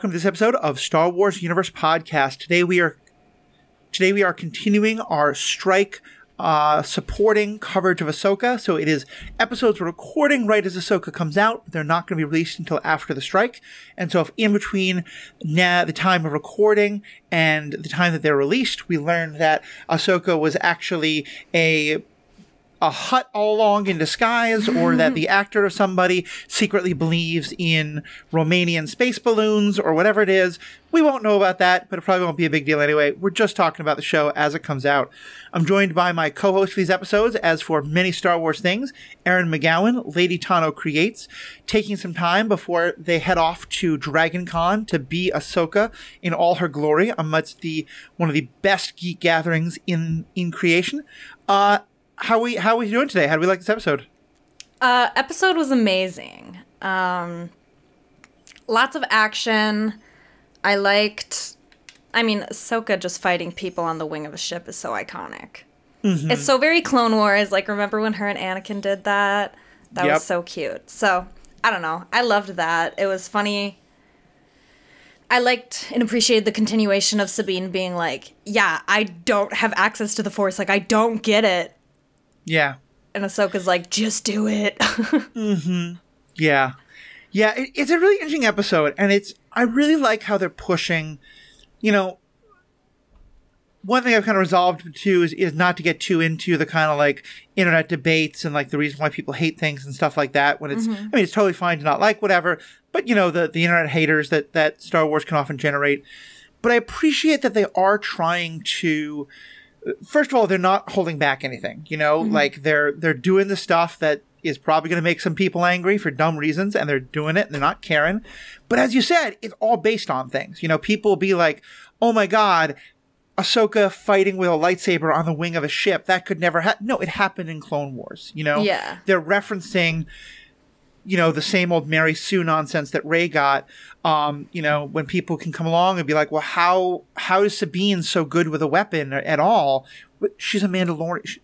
welcome to this episode of Star Wars Universe Podcast. Today we are today we are continuing our strike uh, supporting coverage of Ahsoka. So it is episodes we're recording right as Ahsoka comes out. They're not going to be released until after the strike. And so if in between now the time of recording and the time that they're released, we learned that Ahsoka was actually a a Hutt all along in disguise, or that the actor or somebody secretly believes in Romanian space balloons, or whatever it is. We won't know about that, but it probably won't be a big deal anyway. We're just talking about the show as it comes out. I'm joined by my co-host for these episodes, as for many Star Wars things, Erin McGowan, Lady Tano Creates, taking some time before they head off to Dragon Con to be Ahsoka in all her glory amidst the one of the best geek gatherings in in creation. Uh, how we how we doing today? How do we like this episode? Uh, episode was amazing. Um, lots of action. I liked. I mean, Ahsoka just fighting people on the wing of a ship is so iconic. Mm-hmm. It's so very Clone Wars. Like, remember when her and Anakin did that? That yep. was so cute. So, I don't know. I loved that. It was funny. I liked and appreciated the continuation of Sabine being like, "Yeah, I don't have access to the Force. Like, I don't get it. Yeah. And Ahsoka's like, just do it. mm-hmm. Yeah. Yeah, it, it's a really interesting episode, and it's I really like how they're pushing, you know, one thing I've kind of resolved too is, is not to get too into the kind of like internet debates and like the reason why people hate things and stuff like that when it's mm-hmm. I mean it's totally fine to not like whatever, but you know the the internet haters that that Star Wars can often generate. But I appreciate that they are trying to first of all, they're not holding back anything. You know, mm-hmm. like they're they're doing the stuff that is probably going to make some people angry for dumb reasons, and they're doing it. and They're not caring. But as you said, it's all based on things. You know, people will be like, "Oh my god." Ahsoka fighting with a lightsaber on the wing of a ship. That could never happen. No, it happened in Clone Wars. You know? Yeah. They're referencing you know, the same old Mary Sue nonsense that Rey got. Um, you know, when people can come along and be like, well, how, how is Sabine so good with a weapon at all? She's a Mandalorian.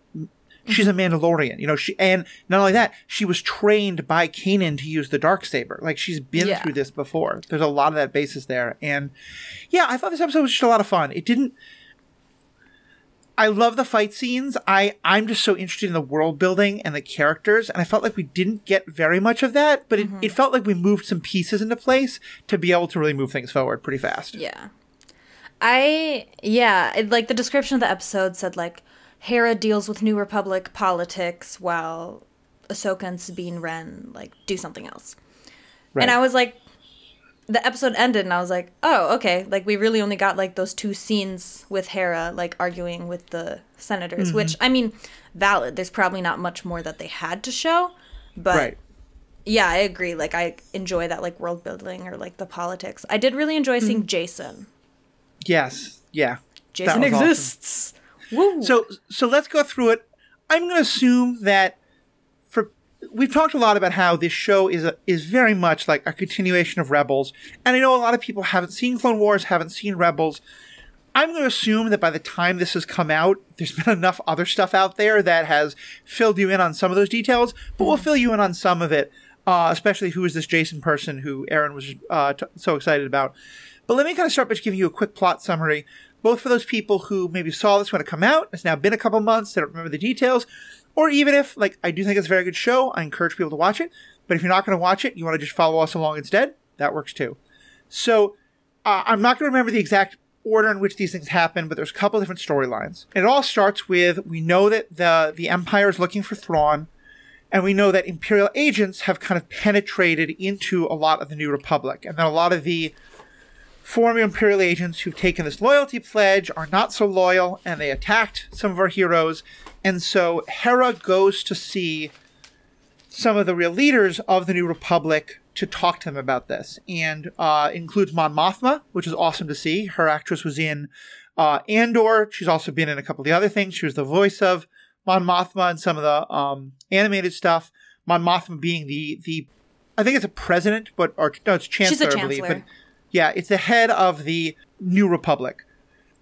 She's a Mandalorian, you know, she, and not only that, she was trained by Kanan to use the dark saber. Like she's been yeah. through this before. There's a lot of that basis there. And yeah, I thought this episode was just a lot of fun. It didn't, I love the fight scenes. I I'm just so interested in the world building and the characters, and I felt like we didn't get very much of that, but mm-hmm. it, it felt like we moved some pieces into place to be able to really move things forward pretty fast. Yeah, I yeah, it, like the description of the episode said like Hera deals with New Republic politics while Ahsoka and Sabine Wren like do something else, right. and I was like, the episode ended and I was like, oh, okay. Like we really only got like those two scenes with Hera like arguing with the senators, mm-hmm. which I mean, valid. There's probably not much more that they had to show, but right. yeah, I agree. Like I enjoy that like world building or like the politics. I did really enjoy seeing mm-hmm. Jacen. Yes. Yeah. Jacen exists. Awesome. Woo. So so let's go through it. I'm going to assume that we've talked a lot about how this show is a, is very much like a continuation of Rebels, and I know a lot of people haven't seen Clone Wars, haven't seen Rebels. I'm going to assume that by the time this has come out, there's been enough other stuff out there that has filled you in on some of those details, but we'll fill you in on some of it, uh, especially who is this Jacen person who Erin was uh, t- so excited about. But let me kind of start by just giving you a quick plot summary, both for those people who maybe saw this when it come out. It's now been a couple months; they don't remember the details, or even if, like, I do think it's a very good show, I encourage people to watch it. But if you're not going to watch it, you want to just follow us along instead, that works too. So, uh, I'm not going to remember the exact order in which these things happen, but there's a couple different storylines. It all starts with we know that the the Empire is looking for Thrawn, and we know that Imperial agents have kind of penetrated into a lot of the New Republic, and then a lot of the former Imperial agents who've taken this loyalty pledge are not so loyal, and they attacked some of our heroes, and so Hera goes to see some of the real leaders of the New Republic to talk to them about this, and uh, includes Mon Mothma, which is awesome to see. Her actress was in uh, Andor. She's also been in a couple of the other things. She was the voice of Mon Mothma and some of the um, animated stuff. Mon Mothma being the the, I think it's a president, but or no, it's chancellor, chancellor. I believe. But yeah, it's the head of the New Republic,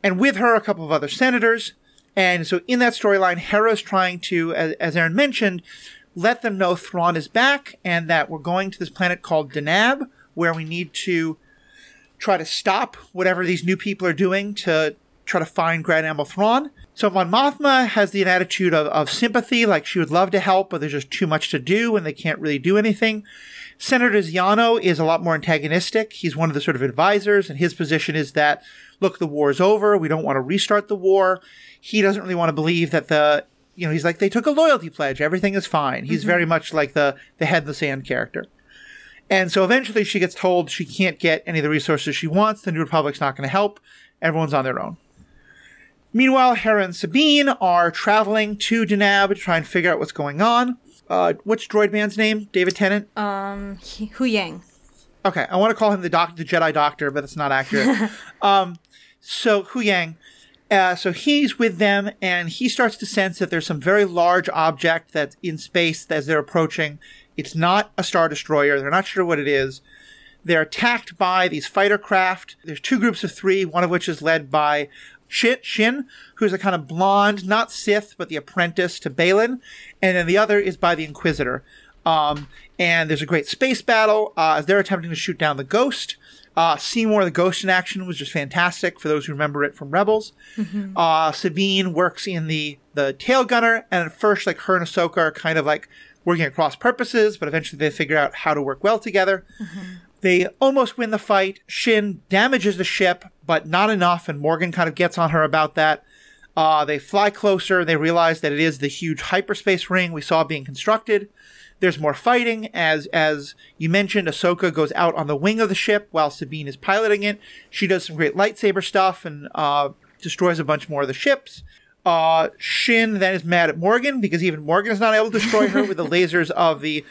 and with her a couple of other senators. And so in that storyline, Hera's trying to, as, as Erin mentioned, let them know Thrawn is back and that we're going to this planet called Denab, where we need to try to stop whatever these new people are doing to try to find Grand Admiral Thrawn. So Mon Mothma has the attitude of, of sympathy, like she would love to help, but there's just too much to do and they can't really do anything. Senator Xiono is a lot more antagonistic. He's one of the sort of advisors, and his position is that, look, the war is over. We don't want to restart the war. He doesn't really want to believe that the, you know, he's like, they took a loyalty pledge. Everything is fine. He's mm-hmm. very much like the, the head in the sand character. And so eventually she gets told she can't get any of the resources she wants. The New Republic's not going to help. Everyone's on their own. Meanwhile, Hera and Sabine are traveling to Denab to try and figure out what's going on. Uh, what's Droid Man's name? David Tennant? Um, he, Huyang. Okay, I want to call him the doc- the Jedi Doctor, but that's not accurate. um, so Huyang, uh, so he's with them, and he starts to sense that there's some very large object that's in space as they're approaching. It's not a star destroyer. They're not sure what it is. They're attacked by these fighter craft. There's two groups of three, one of which is led by Shin, Shin, who's a kind of blonde, not Sith, but the apprentice to Baylan, and then the other is by the Inquisitor. Um, and there's a great space battle uh, as they're attempting to shoot down the Ghost. Uh, Seymour the Ghost in action was just fantastic for those who remember it from Rebels. Uh, Sabine works in the the tail gunner, and at first, like her and Ahsoka are kind of like working across purposes, but eventually they figure out how to work well together. They almost win the fight. Shin damages the ship, but not enough, and Morgan kind of gets on her about that. Uh, they fly closer. They realize that it is the huge hyperspace ring we saw being constructed. There's more fighting as as you mentioned. Ahsoka goes out on the wing of the ship while Sabine is piloting it. She does some great lightsaber stuff and uh, destroys a bunch more of the ships. Uh, Shin then is mad at Morgan because even Morgan is not able to destroy her with the lasers of the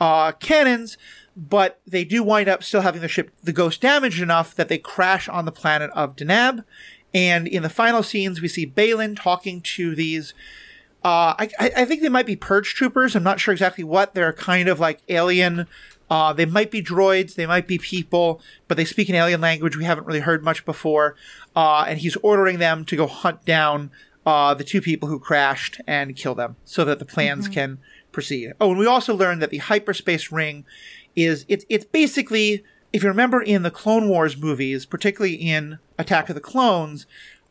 uh, cannons. But they do wind up still having the ship, the Ghost, damaged enough that they crash on the planet of Denab. And in the final scenes, we see Baylan talking to these uh, I, I think they might be purge troopers. I'm not sure exactly what. They're kind of like alien. Uh, they might be droids. They might be people, but they speak an alien language we haven't really heard much before. Uh, and he's ordering them to go hunt down uh, the two people who crashed and kill them so that the plans can proceed. Oh, and we also learned that the hyperspace ring is it's it's basically if you remember in the Clone Wars movies, particularly in Attack of the Clones,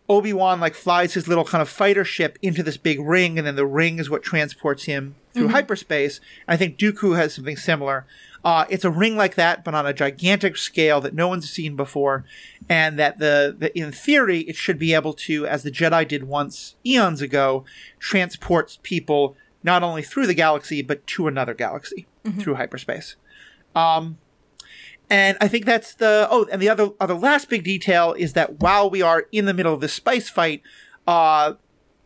Obi Wan like flies his little kind of fighter ship into this big ring, and then the ring is what transports him through hyperspace. I think Dooku has something similar. Uh, it's a ring like that, but on a gigantic scale that no one's seen before, and that the, the in theory it should be able to, as the Jedi did once eons ago, transports people not only through the galaxy but to another galaxy through hyperspace. Um, and I think that's the oh, and the other other last big detail is that while we are in the middle of this spice fight, uh,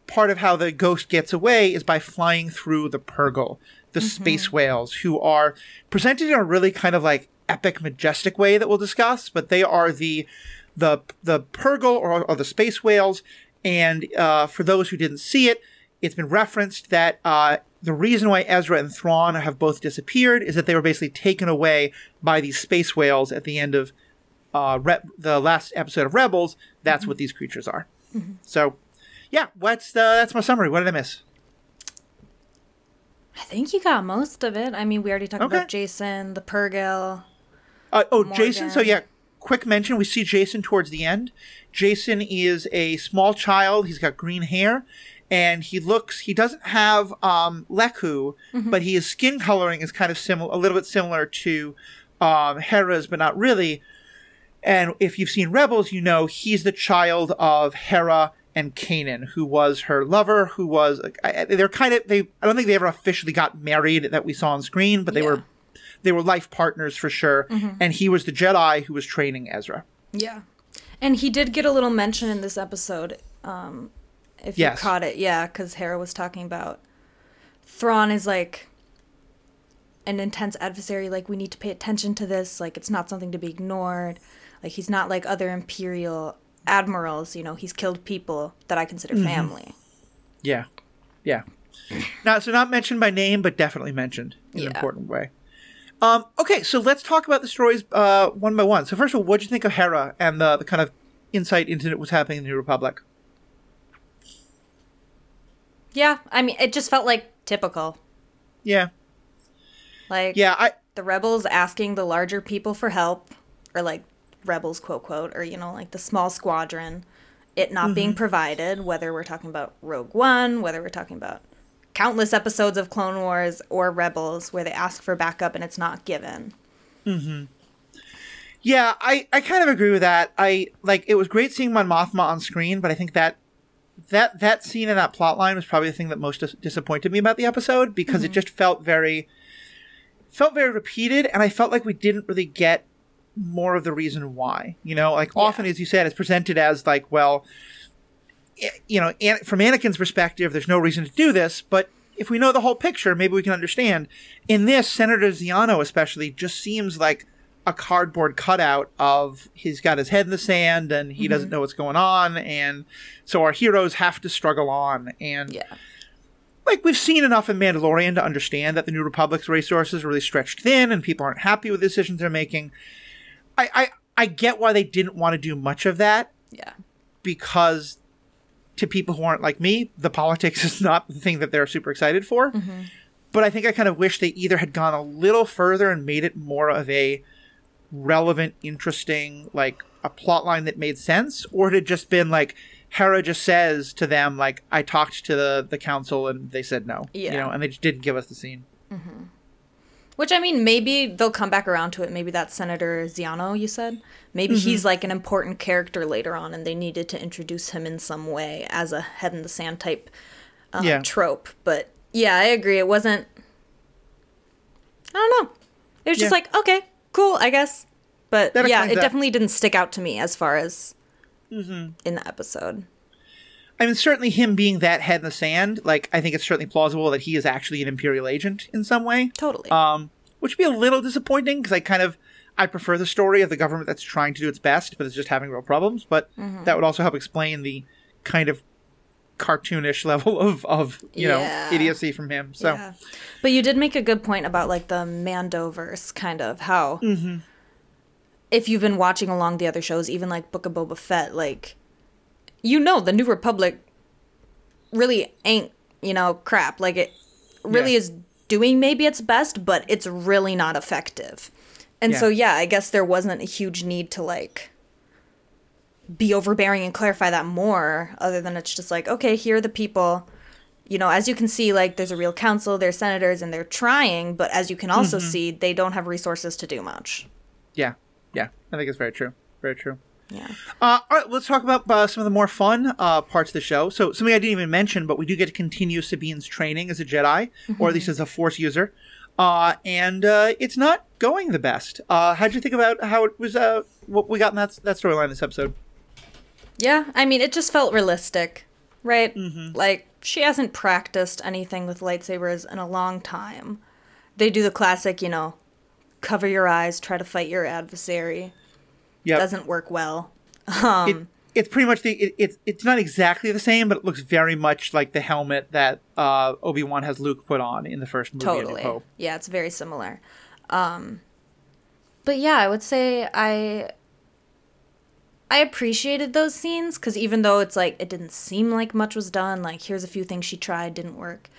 part of how the ghost gets away is by flying through the Purrgil, the space whales, who are presented in a really kind of like epic, majestic way that we'll discuss. But they are the the the Purrgil or, or the space whales, and uh, for those who didn't see it, it's been referenced that uh, the reason why Ezra and Thrawn have both disappeared is that they were basically taken away by these space whales at the end of uh, Re- the last episode of Rebels. That's what these creatures are. So, yeah, what's the, that's my summary. What did I miss? I think you got most of it. I mean, we already talked Okay. about Jacen, the Purrgil. Uh, oh, Jacen. So yeah, quick mention. We see Jacen towards the end. Jacen is a small child. He's got green hair, and he looks. He doesn't have um, Leku, but his skin coloring is kind of similar, a little bit similar to um, Hera's, but not really. And if you've seen Rebels, you know he's the child of Hera and Kanan, who was her lover, who was they're kind of they. I don't think they ever officially got married that we saw on screen, but they Yeah. were they were life partners for sure. And he was the Jedi who was training Ezra. Yeah. And he did get a little mention in this episode. Um, if Yes. you caught it, yeah, because Hera was talking about Thrawn is like an intense adversary. Like we need to pay attention to this. Like it's not something to be ignored. Like he's not like other Imperial admirals. You know, he's killed people that I consider family. Yeah, yeah. Now, so not mentioned by name, but definitely mentioned in an important way. Um, okay, so let's talk about the stories uh, one by one. So first of all, what do you think of Hera and the, the kind of insight into what's happening in the New Republic? Yeah, I mean, it just felt like typical. Yeah, Like yeah. I the rebels asking the larger people for help, or like rebels quote quote or you know like the small squadron it not being provided whether we're talking about rogue one whether we're talking about countless episodes of clone wars or rebels where they ask for backup and it's not given Hmm. Yeah, I, I kind of agree with that. I like it was great seeing Mon Mothma on screen, but I think that that that scene and that plot line was probably the thing that most dis- disappointed me about the episode because it mm-hmm. just felt very felt very repeated, and I felt like we didn't really get more of the reason why. You know, like often as you said, it's presented as like, well, eh, you know, An- from Anakin's perspective, there's no reason to do this, but if we know the whole picture, maybe we can understand. In this, Senator Xiono especially just seems like a cardboard cutout of he's got his head in the sand and he doesn't mm-hmm. know what's going on, and so our heroes have to struggle on. And yeah like we've seen enough in Mandalorian to understand that the New Republic's resources are really stretched thin and people aren't happy with the decisions they're making. I I, I get why they didn't want to do much of that yeah because to people who aren't like me, the politics is not the thing that they're super excited for. Mm-hmm. But I think I kind of wish they either had gone a little further and made it more of a relevant, interesting, like a plot line that made sense, or it had just been like Hera just says to them, like, I talked to the, the council and they said no. You know, and they just didn't give us the scene. Which I mean, maybe they'll come back around to it. Maybe that's Senator Xiono, you said. Maybe he's like an important character later on, and they needed to introduce him in some way as a head in the sand type uh, Yeah. trope. But yeah, I agree. It wasn't. I don't know. It was just Yeah. like okay, cool, I guess. But That yeah, it that. definitely didn't stick out to me as far as in the episode. I mean, certainly him being that head in the sand, like, I think it's certainly plausible that he is actually an Imperial agent in some way. Totally. um, which would be a little disappointing because I kind of I prefer the story of the government that's trying to do its best, but it's just having real problems. But that would also help explain the kind of cartoonish level of of you Yeah. know idiocy from him. So Yeah. But you did make a good point about like the Mandoverse, kind of how mm-hmm. if you've been watching along the other shows, even like Book of Boba Fett, like you know the New Republic really ain't you know crap. Like it really Yeah. is doing maybe its best, but it's really not effective. And so yeah, I guess there wasn't a huge need to like be overbearing and clarify that more other than it's just like okay here are the people you know as you can see like there's a real council there's senators and they're trying but as you can also see they don't have resources to do much yeah, yeah, I think it's very true. Very true. yeah Uh, all right, let's talk about uh, some of the more fun uh, parts of the show. So, something I didn't even mention, but we do get to continue Sabine's training as a Jedi, or at least as a Force user. Uh, and uh, it's not going the best. Uh, how'd you think about how it was? Uh, what we got in that that storyline this episode? Yeah i mean it just felt realistic right? Like she hasn't practiced anything with lightsabers in a long time. They do the classic you know cover your eyes try to fight your adversary. Yeah, doesn't work well. It, it's pretty much the it, it's it's not exactly the same, but it looks very much like the helmet that uh, Obi Wan has Luke put on in the first movie. Totally. Hope. yeah it's very similar. Um but yeah i would say i i appreciated those scenes because even though it's like it didn't seem like much was done like here's a few things she tried didn't work.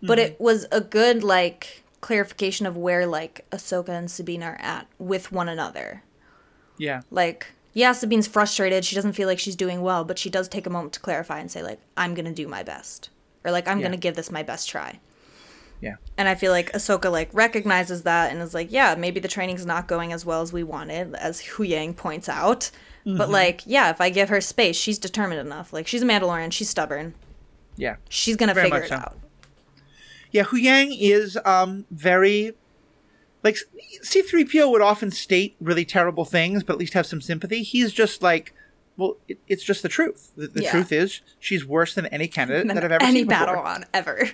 But it mm-hmm. was a good like clarification of where like ahsoka and sabine are at with one another. Yeah, like yeah sabine's frustrated she doesn't feel like she's doing well but she does take a moment to clarify and say like i'm gonna do my best or like i'm Yeah. gonna give this my best try yeah, and I feel like Ahsoka like recognizes that and is like, yeah, maybe the training's not going as well as we wanted, as Huyang points out. Mm-hmm. But like, yeah, if I give her space, she's determined enough. Like she's a Mandalorian, she's stubborn. yeah. She's gonna Very figure it so. out. Yeah, Huyang is um very like C three PO would often state really terrible things, but at least have some sympathy. He's just like, well, it, it's just the truth. The, the Yeah. truth is, she's worse than any candidate that I've ever Any seen battle on ever.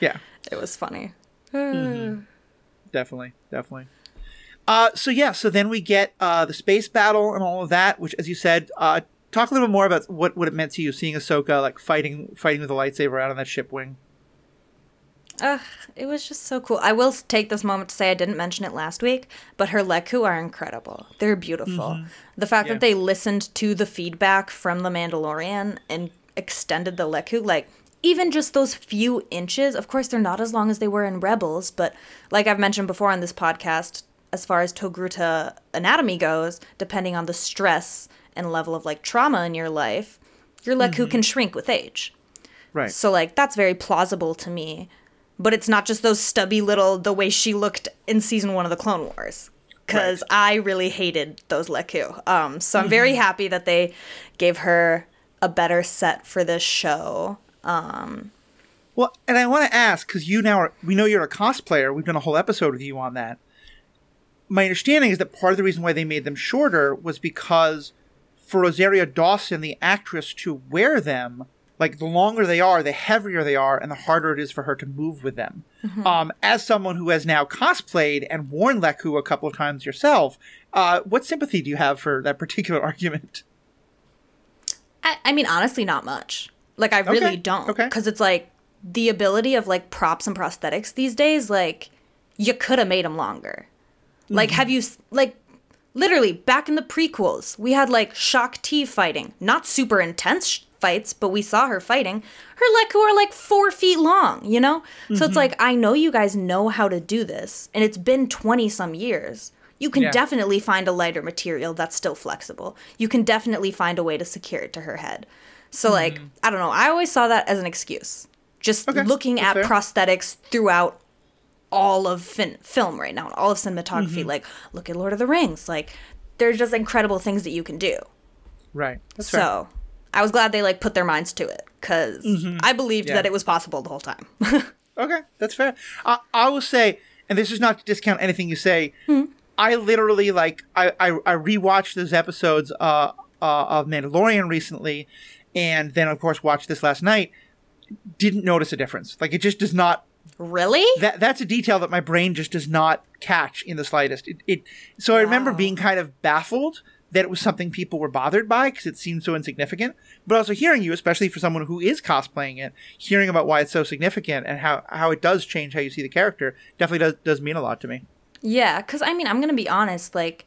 Yeah, It was funny. definitely, definitely. Uh, so yeah, so then we get uh the space battle and all of that, which, as you said, uh, talk a little bit more about what what it meant to you seeing Ahsoka like fighting fighting with a lightsaber out on that ship wing. Ugh, it was just so cool. I will take this moment to say I didn't mention it last week, but her Leku are incredible. They're beautiful. The fact Yeah. that they listened to the feedback from the Mandalorian and extended the Leku, like even just those few inches. Of course, they're not as long as they were in Rebels, but like I've mentioned before on this podcast, as far as Togruta anatomy goes, depending on the stress and level of like trauma in your life, your leku can shrink with age. Right. So like that's very plausible to me. But it's not just those stubby little the way she looked in season 1 of the Clone Wars cuz I really hated those leku. Um so I'm very happy that they gave her a better set for this show. Well, and I want to ask because you now are, we know you're a cosplayer. We've done a whole episode with you on that. My understanding is that part of the reason why they made them shorter was because for Rosario Dawson, the actress, to wear them, like the longer they are, the heavier they are, and the harder it is for her to move with them. Um, as someone who has now cosplayed and worn Leku a couple of times yourself, uh, what sympathy do you have for that particular argument? I, I mean, honestly, not much. Like, I really Okay, don't. okay. Because it's like the ability of like props and prosthetics these days, like, you could have made them longer. Like, Mm-hmm. have you, like, literally back in the prequels, we had like Shaak Ti fighting. Not super intense sh- fights, but we saw her fighting. Her Leku are like four feet long, you know? So Mm-hmm. it's like, I know you guys know how to do this, and it's been 20 some years. You can Yeah. definitely find a lighter material that's still flexible. You can definitely find a way to secure it to her head. So, like, I don't know. I always saw that as an excuse. Just Mm-hmm. Okay, looking at fair. prosthetics throughout all of fin- film right now, all of cinematography. Mm-hmm. Like, look at Lord of the Rings. Like, there's just incredible things that you can do. Right. That's fair. So, I was glad they like put their minds to it because I believed Mm-hmm. Yeah. that it was possible the whole time. Okay, that's fair. I, I will say, and this is not to discount anything you say. I literally like I, I I rewatched those episodes uh, uh, of Mandalorian recently, and then of course watched this last night. Didn't notice a difference. Like it just does not. really? That that's a detail that my brain just does not catch in the slightest. It, it so I remember being kind of baffled that it was something people were bothered by because it seemed so insignificant. But also hearing you, especially for someone who is cosplaying it, hearing about why it's so significant and how, how it does change how you see the character definitely does does mean a lot to me. Yeah, because I mean, I'm going to be honest. Like,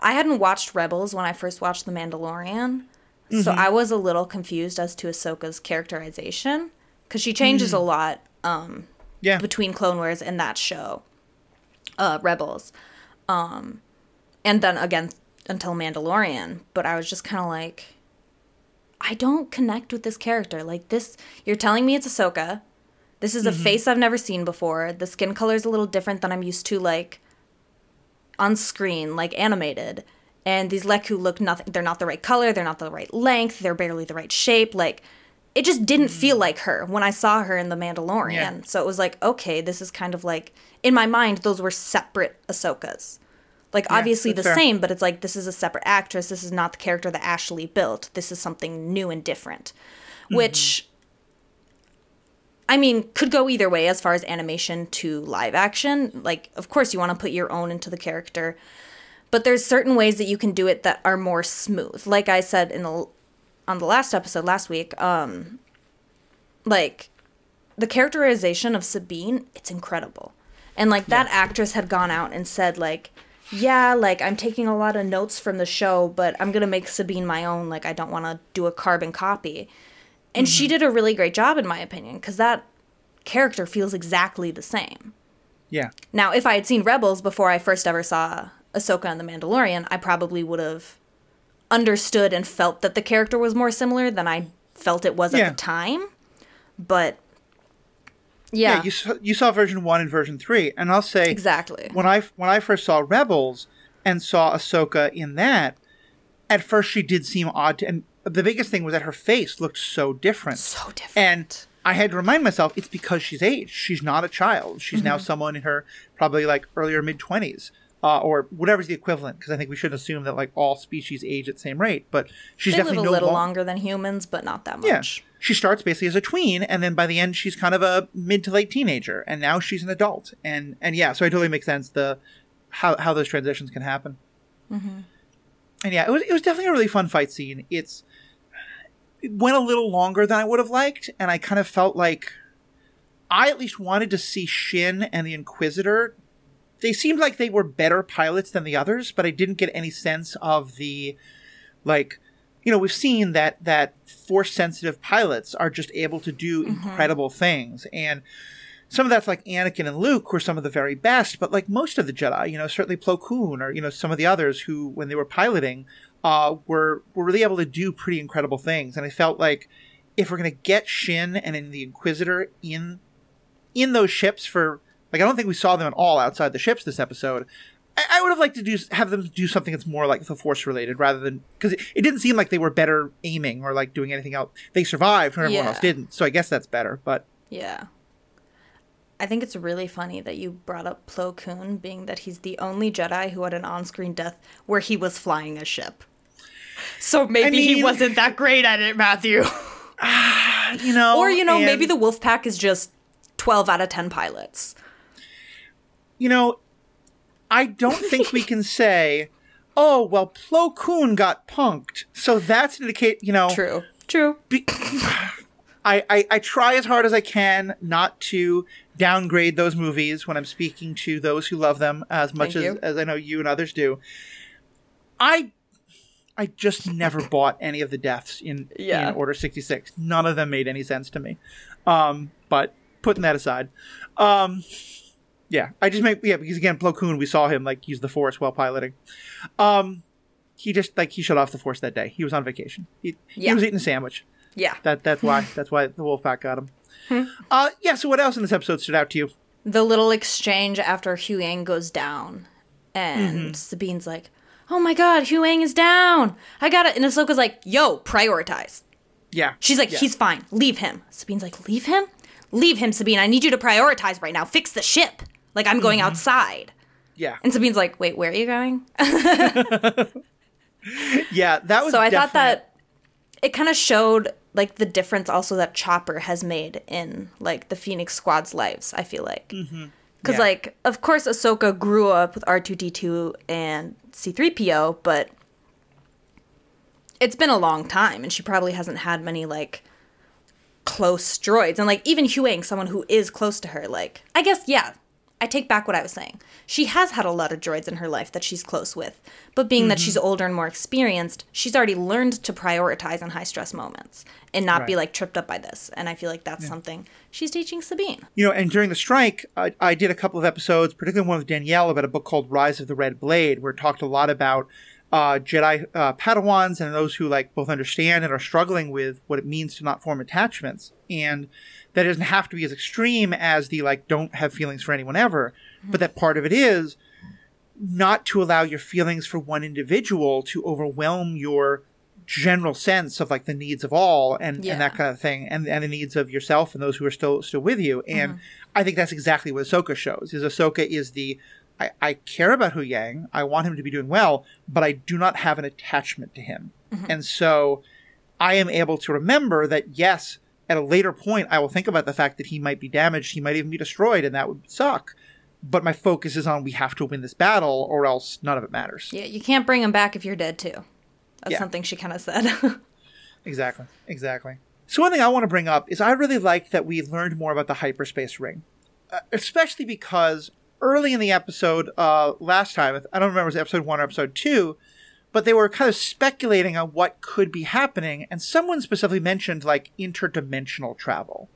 I hadn't watched Rebels when I first watched The Mandalorian. So I was a little confused as to Ahsoka's characterization because she changes a lot um, Yeah, between Clone Wars and that show, uh, Rebels. Um, and then again until Mandalorian. But I was just kind of like, I don't connect with this character. Like, this, you're telling me it's Ahsoka. This is a face I've never seen before. The skin color is a little different than I'm used to, like, on screen, like animated. And these Leku look nothing, they're not the right color, they're not the right length, they're barely the right shape. Like, it just didn't feel like her when I saw her in The Mandalorian. Yeah. So it was like, okay, this is kind of like, in my mind, those were separate Ahsokas. Like, obviously the fair. same, but it's like, this is a separate actress. This is not the character that Ashley built. This is something new and different. Mm-hmm. Which, I mean, could go either way as far as animation to live action. Like, of course, you want to put your own into the character, but there's certain ways that you can do it that are more smooth. Like I said in the on the last episode last week, um, like the characterization of Sabine, it's incredible, and like that actress had gone out and said like. Yeah, like I'm taking a lot of notes from the show, but I'm gonna make Sabine my own. Like I don't want to do a carbon copy. And she did a really great job, in my opinion, because that character feels exactly the same. yeah, Now, if I had seen Rebels before I first ever saw Ahsoka and The Mandalorian, I probably would have understood and felt that the character was more similar than I felt it was at the time. But yeah. yeah, you saw, you saw version one and version three, and I'll say exactly. when I when I first saw Rebels and saw Ahsoka in that, at first she did seem odd, to, and the biggest thing was that her face looked so different. So different. And I had to remind myself it's because she's aged. She's not a child. She's now Mm-hmm. someone in her probably like earlier mid twenties. Uh, or whatever's the equivalent, because I think we shouldn't assume that like all species age at the same rate. But she's they live definitely a no little lo- longer than humans, but not that much. Yeah, she starts basically as a tween, and then by the end she's kind of a mid to late teenager, and now she's an adult. And and yeah, so it totally makes sense the how how those transitions can happen. Mm-hmm. And yeah, it was it was definitely a really fun fight scene. It's it went a little longer than I would have liked, and I kind of felt like I at least wanted to see Shin and the Inquisitor. They seemed like they were better pilots than the others, but I didn't get any sense of the like you know we've seen that that force sensitive pilots are just able to do incredible things and some of that's like Anakin and Luke were some of the very best, but like most of the Jedi, you know, certainly Plo Koon or you know some of the others who, when they were piloting, uh, were were really able to do pretty incredible things. And I felt like if we're gonna get Shin and in the Inquisitor in in those ships for like I don't think we saw them at all outside the ships this episode. I, I would have liked to do have them do something that's more like the Force related rather than because it, it, didn't seem like they were better aiming or like doing anything else. They survived when everyone Yeah. else didn't, so I guess that's better. But Yeah. I think it's really funny that you brought up Plo Koon being that he's the only Jedi who had an on-screen death where he was flying a ship. So maybe he mean- wasn't that great at it, Matthew. Ah, you know, or you know, and- maybe the Wolfpack is just 12 out of 10 pilots. You know, I don't think we can say, oh, well, Plo Koon got punked, so that's an indicate, you know, True. True. be- I, I, I try as hard as I can not to downgrade those movies when I'm speaking to those who love them as much Thank as, you. as I know you and others do. I I just never bought any of the deaths in, Yeah. in Order 66. None of them made any sense to me. Um, but putting that aside, um, yeah, I just make yeah because again, Plo Koon, we saw him like use the Force while piloting. Um, he just like he shut off the Force that day. He was on vacation. He, he was eating a sandwich. Yeah. That that's why that's why the wolf pack got him. Hmm. Uh, yeah. So what else in this episode stood out to you? The little exchange after Huyang goes down. And Mm-hmm. Sabine's like, oh my god, Huyang is down. I got it. And Ahsoka's like, yo, prioritize. Yeah, She's like, Yeah. he's fine. Leave him. Sabine's like, leave him? Leave him, Sabine. I need you to prioritize right now. Fix the ship. Like, I'm Mm-hmm. going outside. yeah, And Sabine's like, wait, where are you going? yeah. That was so I thought that it kind of showed, like, the difference also that Chopper has made in, like, the Phoenix Squad's lives, I feel like. Because, Mm-hmm. Yeah. like, of course, Ahsoka grew up with R2D2 and C3PO, but it's been a long time, and she probably hasn't had many, like, close droids. And, like, even Huyang, someone who is close to her, like, I guess, yeah, I take back what I was saying. She has had a lot of droids in her life that she's close with, but being that Mm-hmm. she's older and more experienced, she's already learned to prioritize in high stress moments and not be like tripped up by this. And I feel like that's something she's teaching Sabine. you know, and during the strike, I, I did a couple of episodes, particularly one with Danielle, about a book called Rise of the Red Blade, where it talked a lot about uh, Jedi uh, Padawans and those who like both understand and are struggling with what it means to not form attachments, and that doesn't have to be as extreme as the like don't have feelings for anyone ever, but mm-hmm. that part of it is not to allow your feelings for one individual to overwhelm your general sense of like the needs of all and, Yeah. and that kind of thing and, and the needs of yourself and those who are still still with you. And mm-hmm. I think that's exactly what Ahsoka shows is Ahsoka is the I, I care about Huyang I want him to be doing well but I do not have an attachment to him. Mm-hmm. And so I am able to remember that yes at a later point I will think about the fact that he might be damaged he might even be destroyed and that would suck but my focus is on we have to win this battle or else none of it matters Yeah, you can't bring him back if you're dead too. That's Yeah. something she kind of said. Exactly. Exactly. So one thing I want to bring up is I really like that we learned more about the hyperspace ring, uh, especially because early in the episode uh, last time, I don't remember if it was episode one or episode two, but they were kind of speculating on what could be happening, and someone specifically mentioned like interdimensional travel.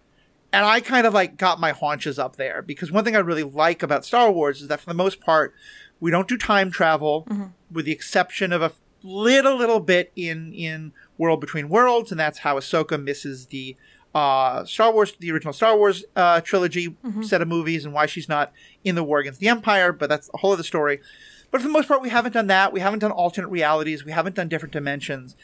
And I kind of like got my haunches up there because one thing I really like about Star Wars is that for the most part, we don't do time travel, with the exception of a little little bit in in World Between Worlds, and that's how Ahsoka misses the uh, Star Wars, the original Star Wars uh, trilogy set of movies, and why she's not in the War Against the Empire. But that's a whole other story. But for the most part, we haven't done that. We haven't done alternate realities. We haven't done different dimensions.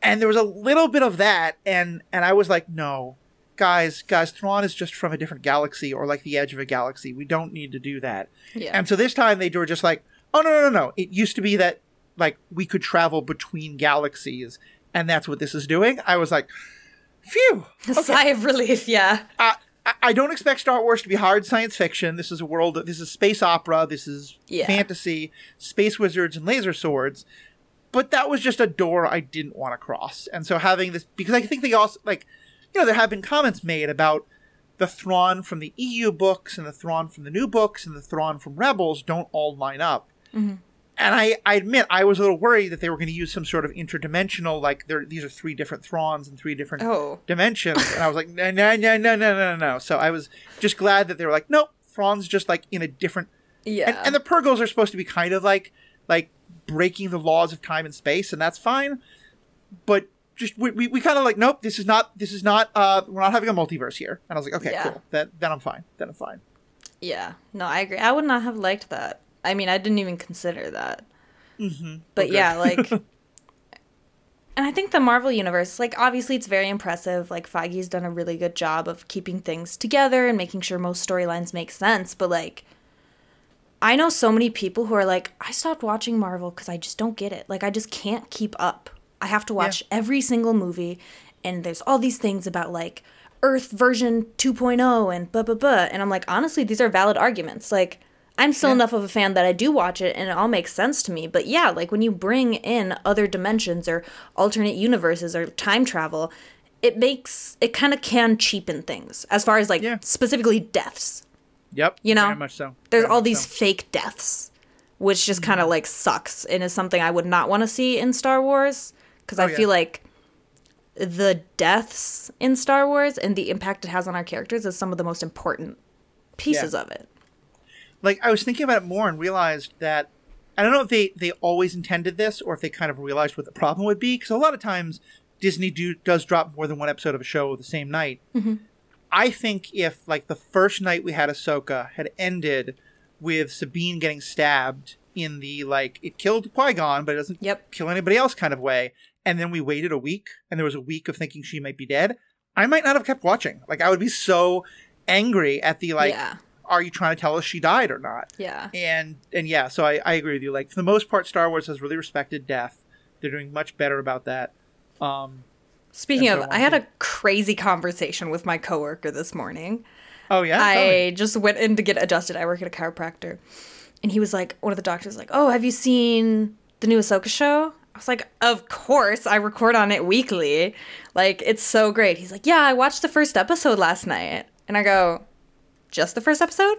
And there was a little bit of that, and and I was like, no, guys, guys, Thrawn is just from a different galaxy or like the edge of a galaxy. We don't need to do that. yeah. And so this time they were just like, oh no no no no. It used to be that like we could travel between galaxies, and that's what this is doing. I was like, phew. A sigh of relief, yeah. I, I- don't expect Star Wars to be hard science fiction. This is a world. This is space opera. This is Yeah. fantasy, space wizards and laser swords. But that was just a door I didn't want to cross. And so having this, because I think they also like, you know, there have been comments made about the Thrawn from the EU books and the Thrawn from the new books and the Thrawn from Rebels don't all line up. Mm-hmm. And I, I admit I was a little worried that they were going to use some sort of interdimensional, like there these are three different Thrawns in three different Oh. dimensions, and I was like, no, no, no, no, no, no, no. So I was just glad that they were like, nope, Thrawn's just like in a different, Yeah. and, and the Purrgils are supposed to be kind of like like breaking the laws of time and space, and that's fine. But just we, we, we kind of like, nope, this is not this is not uh we're not having a multiverse here, and I was like, okay, Yeah. cool, that then I'm fine, then I'm fine. yeah. No, I agree. I would not have liked that. I mean, I didn't even consider that. Mm-hmm. But Okay. yeah, like. And I think the Marvel Universe, like, obviously it's very impressive. Like, Feige's done a really good job of keeping things together and making sure most storylines make sense. But, like, I know so many people who are like, I stopped watching Marvel because I just don't get it. Like, I just can't keep up. I have to watch every single movie, and there's all these things about, like, Earth version 2.0 and blah, blah, blah. And I'm like, honestly, these are valid arguments. Like, I'm still enough of a fan that I do watch it and it all makes sense to me. But yeah, like when you bring in other dimensions or alternate universes or time travel, it makes it kind of can cheapen things as far as like Yeah. specifically deaths. Yep, You know, very much so. There's Very all these so. Mm-hmm. fake deaths, which just kind of like sucks and is something I would not want to see in Star Wars because Oh, I yeah. feel like the deaths in Star Wars and the impact it has on our characters is some of the most important pieces Yeah. of it. Like I was thinking about it more and realized that I don't know if they they always intended this or if they kind of realized what the problem would be because a lot of times Disney do does drop more than one episode of a show the same night. Mm-hmm. I think if like the first night we had Ahsoka had ended with Sabine getting stabbed in the like it killed Qui Gon but it doesn't Yep. kill anybody else kind of way, and then we waited a week and there was a week of thinking she might be dead, I might not have kept watching. Like I would be so angry at the like, Yeah. Are you trying to tell us she died or not? Yeah. and and yeah so I, I agree with you like for the most part star wars has really respected death they're doing much better about that um Speaking of, I had a crazy conversation with my coworker this morning. oh yeah I just went in to get adjusted. I work at a chiropractor. And he was like, one of the doctors was like, Oh, have you seen the new Ahsoka show? I was like, Of course. I record on it weekly. Like, it's so great. He's like, Yeah, I watched the first episode last night. And I go, Just the first episode?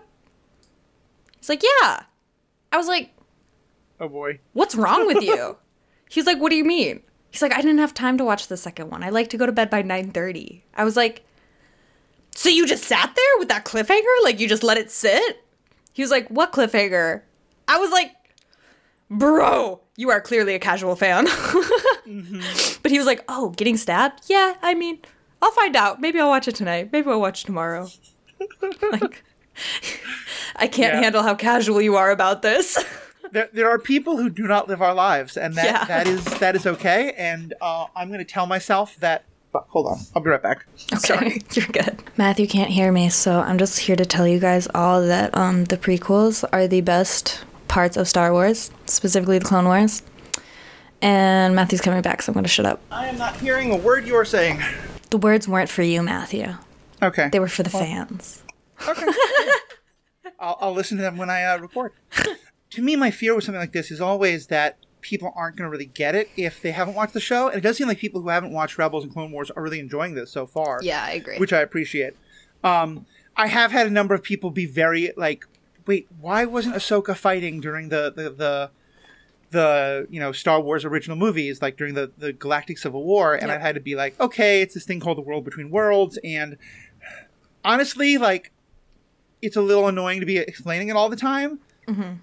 He's like, Yeah. I was like, oh boy What's wrong with you? He's like, What do you mean? He's like, I didn't have time to watch the second one. I like to go to bed by 9:30. I was like, So you just sat there with that cliffhanger? Like you just let it sit? He was like, What cliffhanger? I was like, Bro, you are clearly a casual fan. Mm-hmm. But he was like, Oh, getting stabbed? Yeah, I mean, I'll find out. Maybe I'll watch it tonight. Maybe I'll watch tomorrow. Like I can't Yeah. handle how casual you are about this. there, there are people who do not live our lives and that Yeah. that is that is okay and uh, i'm going to tell myself that but hold on i'll be right back Okay, you're good. Matthew can't hear me, so I'm just here to tell you guys all that um, the prequels are the best parts of Star Wars, specifically the Clone Wars. And Matthew's coming back, so I'm going to shut up. i am not hearing a word you are saying The words weren't for you, Matthew. Okay They were for the fans. Okay. I'll, I'll listen to them when I uh, record. to me, my fear with something like this is always that people aren't going to really get it if they haven't watched the show. And it does seem like people who haven't watched Rebels and Clone Wars are really enjoying this so far. Yeah, I agree. Which I appreciate. Um, I have had a number of people be very like, wait, why wasn't Ahsoka fighting during the, the, the the you know Star Wars original movies, like during the the Galactic Civil War, and Yep. I've had to be like, okay, it's this thing called the World Between Worlds, and honestly, like, it's a little annoying to be explaining it all the time,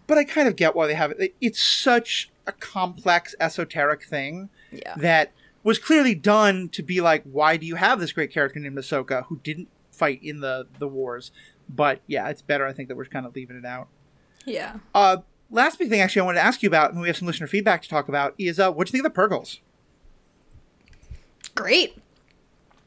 but I kind of get why they have it. It's such a complex, esoteric thing yeah. that was clearly done to be like, why do you have this great character named Ahsoka who didn't fight in the the wars? But yeah, it's better. I think that we're kind of leaving it out. Yeah. Uh, last big thing, actually, I wanted to ask you about, and we have some listener feedback to talk about, is uh, what do you think of the Purrgils? Great.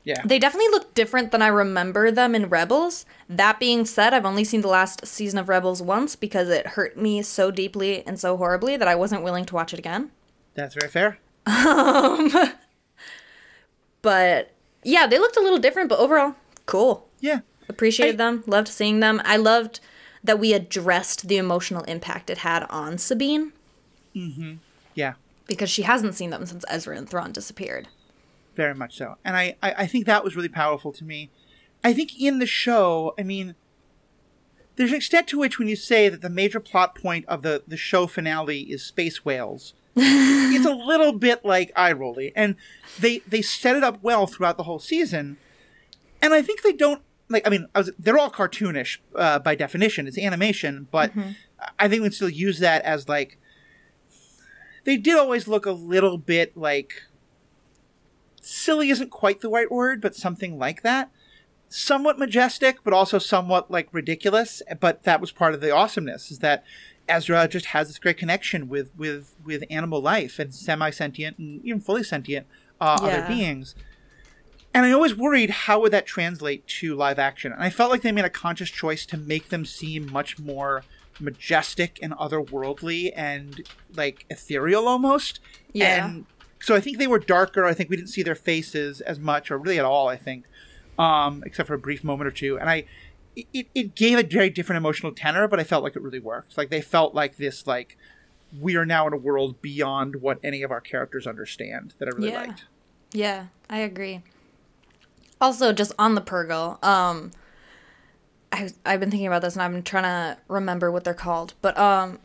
Yeah, They definitely look different than I remember them in Rebels. That being said, I've only seen the last season of Rebels once because it hurt me so deeply and so horribly that I wasn't willing to watch it again. that's very fair. Um, But yeah, they looked a little different, but overall, cool. Yeah, Appreciated I- them. Loved seeing them. I loved that we addressed the emotional impact it had on Sabine Mhm. yeah, because she hasn't seen them since Ezra and Thrawn disappeared. Very much so. And I, I, I think that was really powerful to me. I think in the show, I mean, there's an extent to which when you say that the major plot point of the, the show finale is space whales, it's a little bit like eye rolly. And they they set it up well throughout the whole season. And I think they don't like I mean, I was, they're all cartoonish uh, by definition. It's animation, but I think we can still use that as like they did always look a little bit like silly isn't quite the right word, but something like that. Somewhat majestic, but also somewhat like ridiculous. But that was part of the awesomeness is that Ezra just has this great connection with with with animal life and semi sentient and even fully sentient uh, other beings. And I always worried how would that translate to live action. And I felt like they made a conscious choice to make them seem much more majestic and otherworldly and like ethereal almost. Yeah. And so I think they were darker. I think we didn't see their faces as much or really at all, I think. Um, except for a brief moment or two. And I it, it gave a very different emotional tenor, but I felt like it really worked. Like they felt like this like we are now in a world beyond what any of our characters understand that I really Yeah. liked. Yeah, I agree. Also, just on the Purrgil, um, I I've been thinking about this and I'm trying to remember what they're called. But um,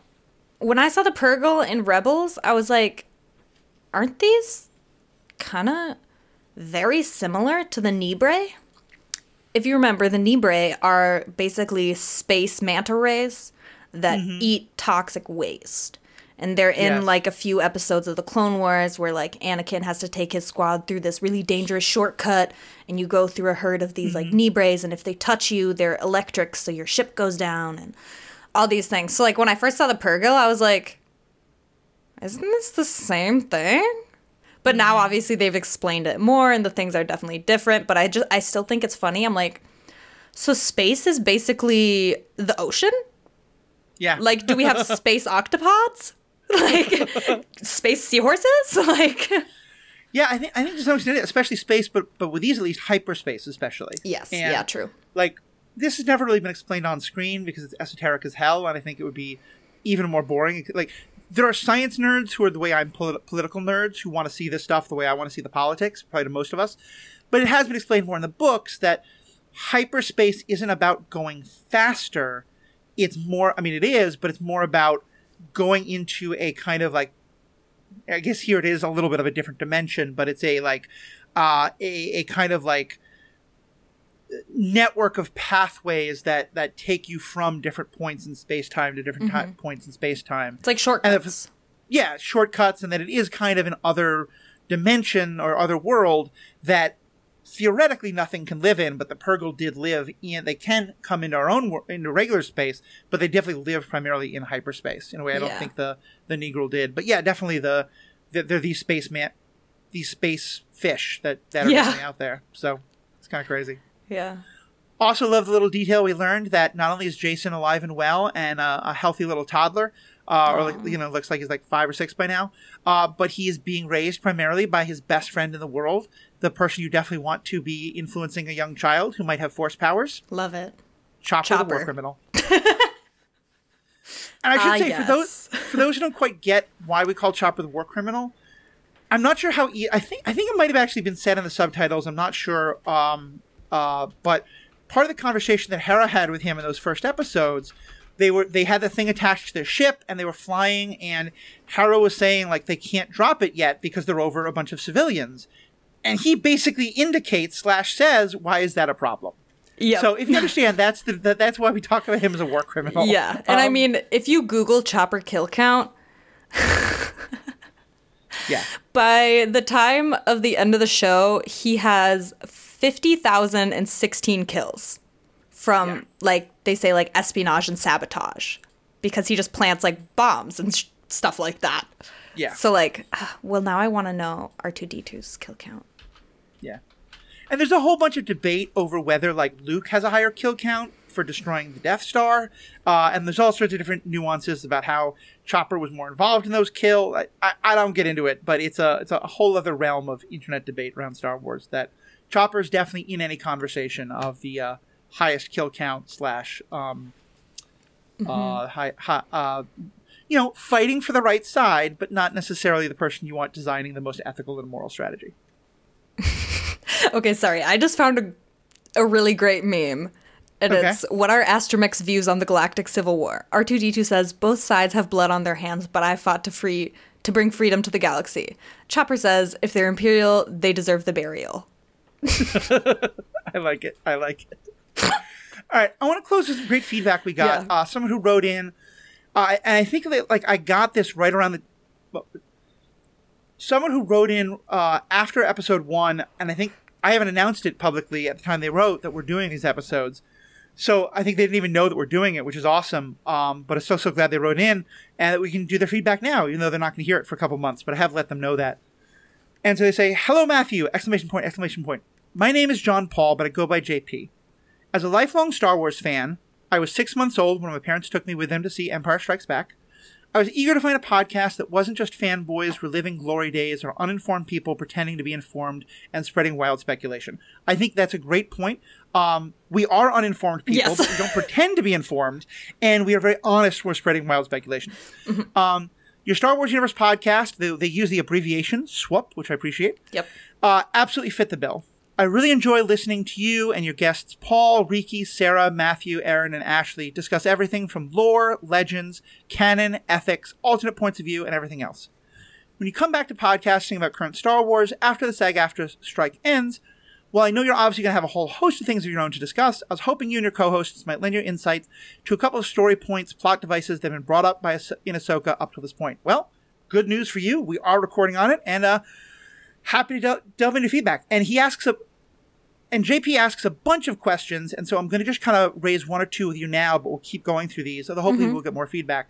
when I saw the Purrgil in Rebels, I was like, aren't these kind of very similar to the Neebray? If you remember, the Neebray are basically space manta rays that mm-hmm. eat toxic waste. And they're in Yes. like a few episodes of the Clone Wars where like Anakin has to take his squad through this really dangerous shortcut and you go through a herd of these like mm-hmm. Neebrays and if they touch you, they're electric so your ship goes down and all these things. So like when I first saw the Purrgil, I was like, isn't this the same thing? But now mm-hmm. obviously they've explained it more and the things are definitely different, but I just I still think it's funny. I'm like so space is basically the ocean? Yeah. Like do we have space octopods? Like space seahorses? Like yeah, I think I think to some extent, especially space, but but with these at least hyperspace, especially. Yes, And, yeah, true. Like this has never really been explained on screen because it's esoteric as hell, and I think it would be even more boring. Like there are science nerds who are the way I'm polit- political nerds who want to see this stuff the way I want to see the politics, probably to most of us. But it has been explained more in the books that hyperspace isn't about going faster. It's more, I mean, it is, but it's more about going into a kind of like I guess here it is a little bit of a different dimension, but it's a like uh, a a kind of like network of pathways that that take you from different points in space time to different ti- mm-hmm. points in space time. It's like shortcuts. Yeah, shortcuts, and that it is kind of an other dimension or other world that theoretically nothing can live in, but the Purrgil did live in. They can come into our own wor- into regular space, but they definitely live primarily in hyperspace in a way I don't Yeah. think the the Neebray did. But yeah, definitely the, the they're these space man, these space fish that that are Yeah. out there. So it's kind of crazy. Yeah. Also, love the little detail we learned that not only is Jacen alive and well and uh, a healthy little toddler, uh, or like, you know, looks like he's like five or six by now, uh, but he is being raised primarily by his best friend in the world, the person you definitely want to be influencing a young child who might have force powers, Love it. Chopper, the war criminal. and I should Ah, say for those for those who don't quite get why we call Chopper the war criminal, I'm not sure how. E- I think I think it might have actually been said in the subtitles. I'm not sure. Um, uh, but part of the conversation that Hera had with him in those first episodes, they were they had the thing attached to their ship and they were flying, and Hera was saying like they can't drop it yet because they're over a bunch of civilians, and he basically indicates slash says why is that a problem. Yeah. So if you understand, that's the, that, that's why we talk about him as a war criminal. yeah. And I Um, mean, if you Google chopper kill count, yeah, by the time of the end of the show, he has 50,016 kills from, Yeah. like, they say, like, espionage and sabotage because he just plants, like, bombs and sh- stuff like that. yeah. So, like, well, now I want to know R2D2's kill count. Yeah. And there's a whole bunch of debate over whether like Luke has a higher kill count for destroying the Death Star, uh, and there's all sorts of different nuances about how Chopper was more involved in those kill. I, I, I don't get into it, but it's a it's a whole other realm of internet debate around Star Wars that Chopper is definitely in any conversation of the uh, highest kill count slash um, uh, high, high, uh, you know fighting for the right side, but not necessarily the person you want designing the most ethical and moral strategy. Okay, sorry. I just found a, a really great meme. And Okay. it's what are Astromech's views on the Galactic Civil War? R2D2 says both sides have blood on their hands, but I fought to free to bring freedom to the galaxy. Chopper says if they're imperial, they deserve the burial. I like it. I like it. All right, I want to close with some great feedback we got. Yeah. Uh, someone who wrote in, uh, and I think that like I got this right around the. well, Someone who wrote in uh, after episode one, and I think I haven't announced it publicly at the time they wrote that we're doing these episodes. So I think they didn't even know that we're doing it, which is awesome. Um, but I'm so so glad they wrote in, and that we can do their feedback now, even though they're not going to hear it for a couple months. But I have let them know that. And so they say, "Hello, Matthew!" Exclamation point! Exclamation point! My name is John Paul, but I go by JP. As a lifelong Star Wars fan, I was six months old when my parents took me with them to see Empire Strikes Back. I was eager to find a podcast that wasn't just fanboys reliving glory days or uninformed people pretending to be informed and spreading wild speculation. I think that's a great point. Um, we are uninformed people, Yes. but we don't pretend to be informed, and we are very honest when we're spreading wild speculation. Um, your Star Wars Universe podcast, they, they use the abbreviation SWUP, which I appreciate Yep. uh, absolutely fit the bill. I really enjoy listening to you and your guests, Paul, Riki, Sarah, Matthew, Erin, and Ashley, discuss everything from lore, legends, canon, ethics, alternate points of view, and everything else. When you come back to podcasting about current Star Wars after the SAG-AFTRA strike ends, while I know you're obviously going to have a whole host of things of your own to discuss, I was hoping you and your co-hosts might lend your insights to a couple of story points, plot devices that have been brought up by in Ahsoka up to this point. Well, good news for you. We are recording on it, and uh, happy to del- delve into feedback. And he asks a, and JP asks a bunch of questions, and so I'm going to just kind of raise one or two with you now, but we'll keep going through these. So hopefully we'll get more feedback.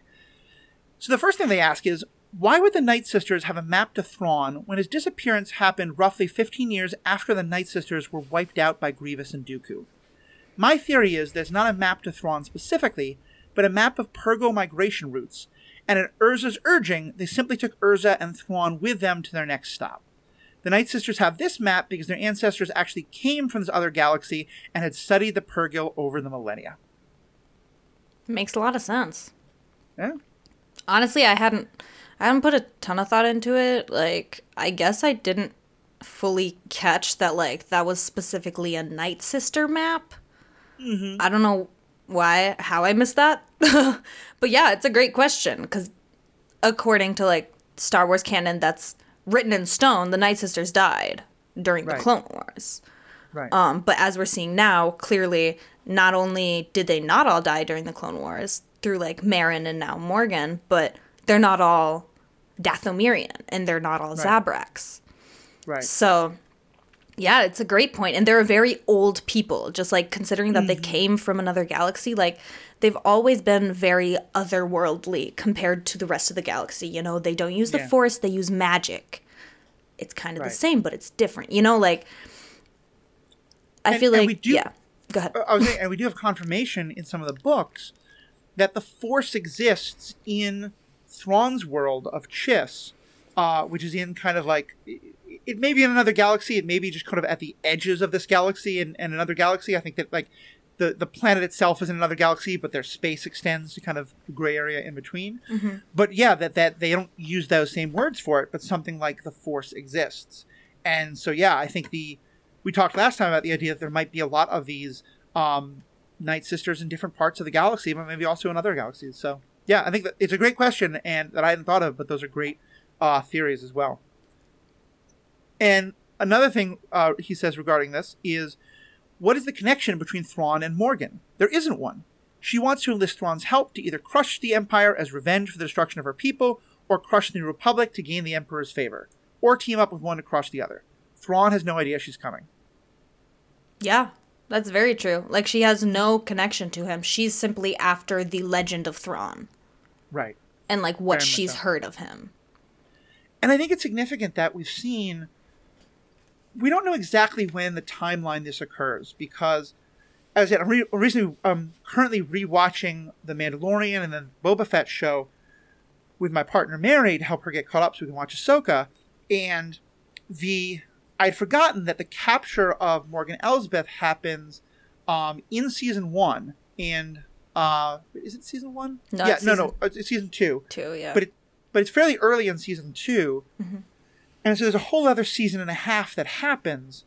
So the first thing they ask is, why would the Night Sisters have a map to Thrawn when his disappearance happened roughly 15 years after the Night Sisters were wiped out by Grievous and Dooku? My theory is there's not a map to Thrawn specifically, but a map of Purrgil migration routes, and at Ezra's urging, they simply took Urza and Thrawn with them to their next stop. The Night Sisters have this map because their ancestors actually came from this other galaxy and had studied the Purrgil over the millennia. Makes a lot of sense. Yeah. Honestly, I hadn't I haven't put a ton of thought into it. Like, I guess I didn't fully catch that like that was specifically a Night Sister map. Mm-hmm. I don't know why how I missed that. but yeah, it's a great question cuz according to like Star Wars canon that's written in stone, the Night Sisters died during Right. the Clone Wars. Right. Um, but as we're seeing now, clearly, not only did they not all die during the Clone Wars through like Merrin and now Morgan, but they're not all Dathomirian and they're not all Zabraks. right. So, yeah, it's a great point. And they're a very old people, just like considering that they Mm-hmm. came from another galaxy, like they've always been very otherworldly compared to the rest of the galaxy. You know, they don't use the Yeah. force, they use magic. It's kind of Right. the same, but it's different. You know, like I And- feel and like we do- yeah. Go ahead. I was saying, and we do have confirmation in some of the books that the Force exists in Thrawn's world of Chiss, uh, which is in kind of like it may be in another galaxy. It may be just kind of at the edges of this galaxy and, and another galaxy. I think that like the the planet itself is in another galaxy, but their space extends to kind of the gray area in between. But yeah, that that they don't use those same words for it, but something like the Force exists. And so yeah, I think the we talked last time about the idea that there might be a lot of these um, Night Sisters in different parts of the galaxy, but maybe also in other galaxies. So yeah, I think it's a great question and that I hadn't thought of, but those are great uh, theories as well. And another thing uh, he says regarding this is, what is the connection between Thrawn and Morgan? There isn't one. She wants to enlist Thrawn's help to either crush the Empire as revenge for the destruction of her people, or crush the New Republic to gain the Emperor's favor, or team up with one to crush the other. Thrawn has no idea she's coming. Yeah, that's very true. Like she has no connection to him. She's simply after the legend of Thrawn Right. and like what Very she's heard of him. And I think it's significant that we've seen. We don't know exactly when the timeline this occurs because, as I said, I'm re- recently, I'm currently rewatching The Mandalorian and then Boba Fett show with my partner Mary to help her get caught up so we can watch Ahsoka. And the I'd forgotten that the capture of Morgan Elsbeth happens um, in season one, and uh, is it season one? No, yeah, no, no, it's season two Two, yeah. but it, but it's fairly early in season 2 and so there's a whole other season and a half that happens,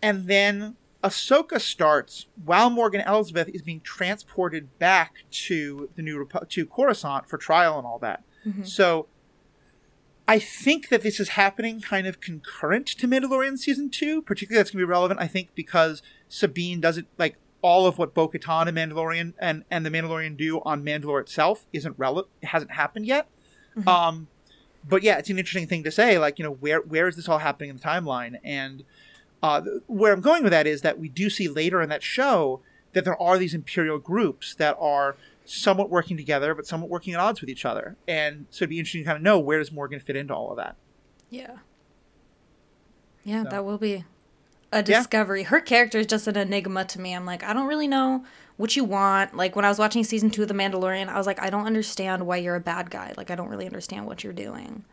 and then Ahsoka starts while Morgan Elsbeth is being transported back to the new Repu- to Coruscant for trial and all that. So I think that this is happening kind of concurrent to Mandalorian season two. Particularly, that's going to be relevant, I think, because Sabine doesn't like all of what Bo-Katan and Mandalorian and and the Mandalorian do on Mandalore itself isn't relevant. Hasn't happened yet. Um, but yeah, it's an interesting thing to say. Like, you know, where where is this all happening in the timeline? And uh, where I'm going with that is that we do see later in that show that there are these imperial groups that are somewhat working together, but somewhat working at odds with each other. And so it'd be interesting to kind of know where does Morgan fit into all of that. Yeah. Yeah, So- that will be a discovery. Her character is just an enigma to me. I'm like, I don't really know what you want. Like when I was watching season two of The Mandalorian, I was like, I don't understand why you're a bad guy. Like I don't really understand what you're doing.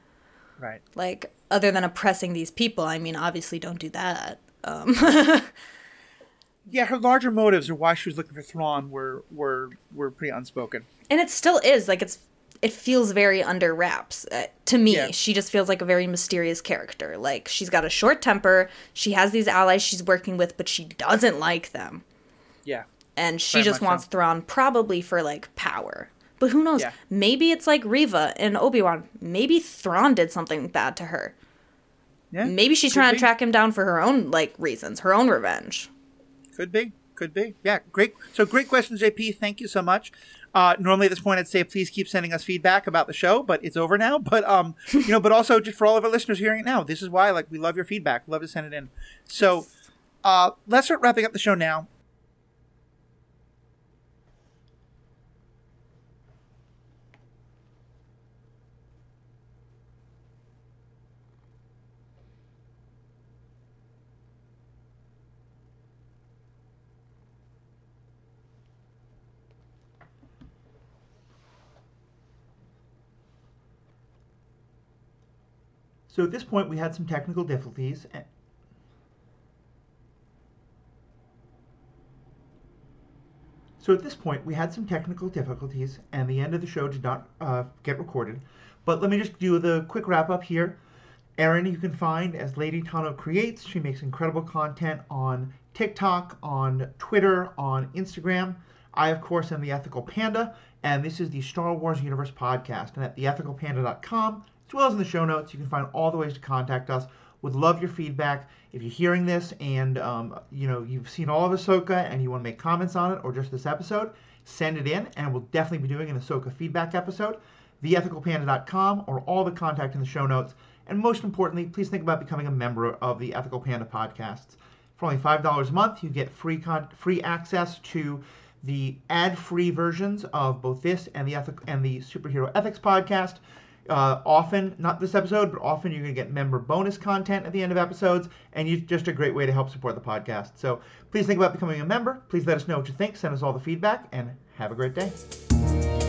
Right. Like other than oppressing these people. I mean, obviously don't do that. Um, Yeah, her larger motives or why she was looking for Thrawn were were were pretty unspoken. and it still is like it's it feels very under wraps uh, to me Yeah. she just feels like a very mysterious character like she's got a short temper she has these allies she's working with but she doesn't like them Yeah. and she just wants so. Thrawn probably for like power but who knows Yeah. maybe it's like Reva and Obi-Wan maybe Thrawn did something bad to her Yeah. maybe she's Could trying be. to track him down for her own like reasons her own revenge Could be. Could be. Yeah, great. So great questions, JP. Thank you so much. Uh, normally at this point I'd say please keep sending us feedback about the show, but it's over now. But um, you know, but also just for all of our listeners hearing it now, this is why like we love your feedback. Love to send it in. So uh, let's start wrapping up the show now. So at this point, we had some technical difficulties. So at this point, we had some technical difficulties, and the end of the show did not uh, get recorded. But let me just do the quick wrap up here. Erin, you can find as Lady Tano Creates. She makes incredible content on TikTok, on Twitter, on Instagram. I, of course, am the Ethical Panda, and this is the Star Wars Universe podcast. And at theethicalpanda.com, as well as in the show notes, you can find all the ways to contact us. Would love your feedback. If you're hearing this and um, you know you've seen all of Ahsoka and you want to make comments on it or just this episode, send it in, and we'll definitely be doing an Ahsoka feedback episode. Theethicalpanda.com or all the contact in the show notes. And most importantly, please think about becoming a member of the Ethical Panda podcasts. For only five dollars a month, you get free con- free access to the ad-free versions of both this and the ethic and the superhero ethics podcast. Uh, often, not this episode, but often you're going to get member bonus content at the end of episodes, and it's just a great way to help support the podcast. So please think about becoming a member. Please let us know what you think. Send us all the feedback, and have a great day.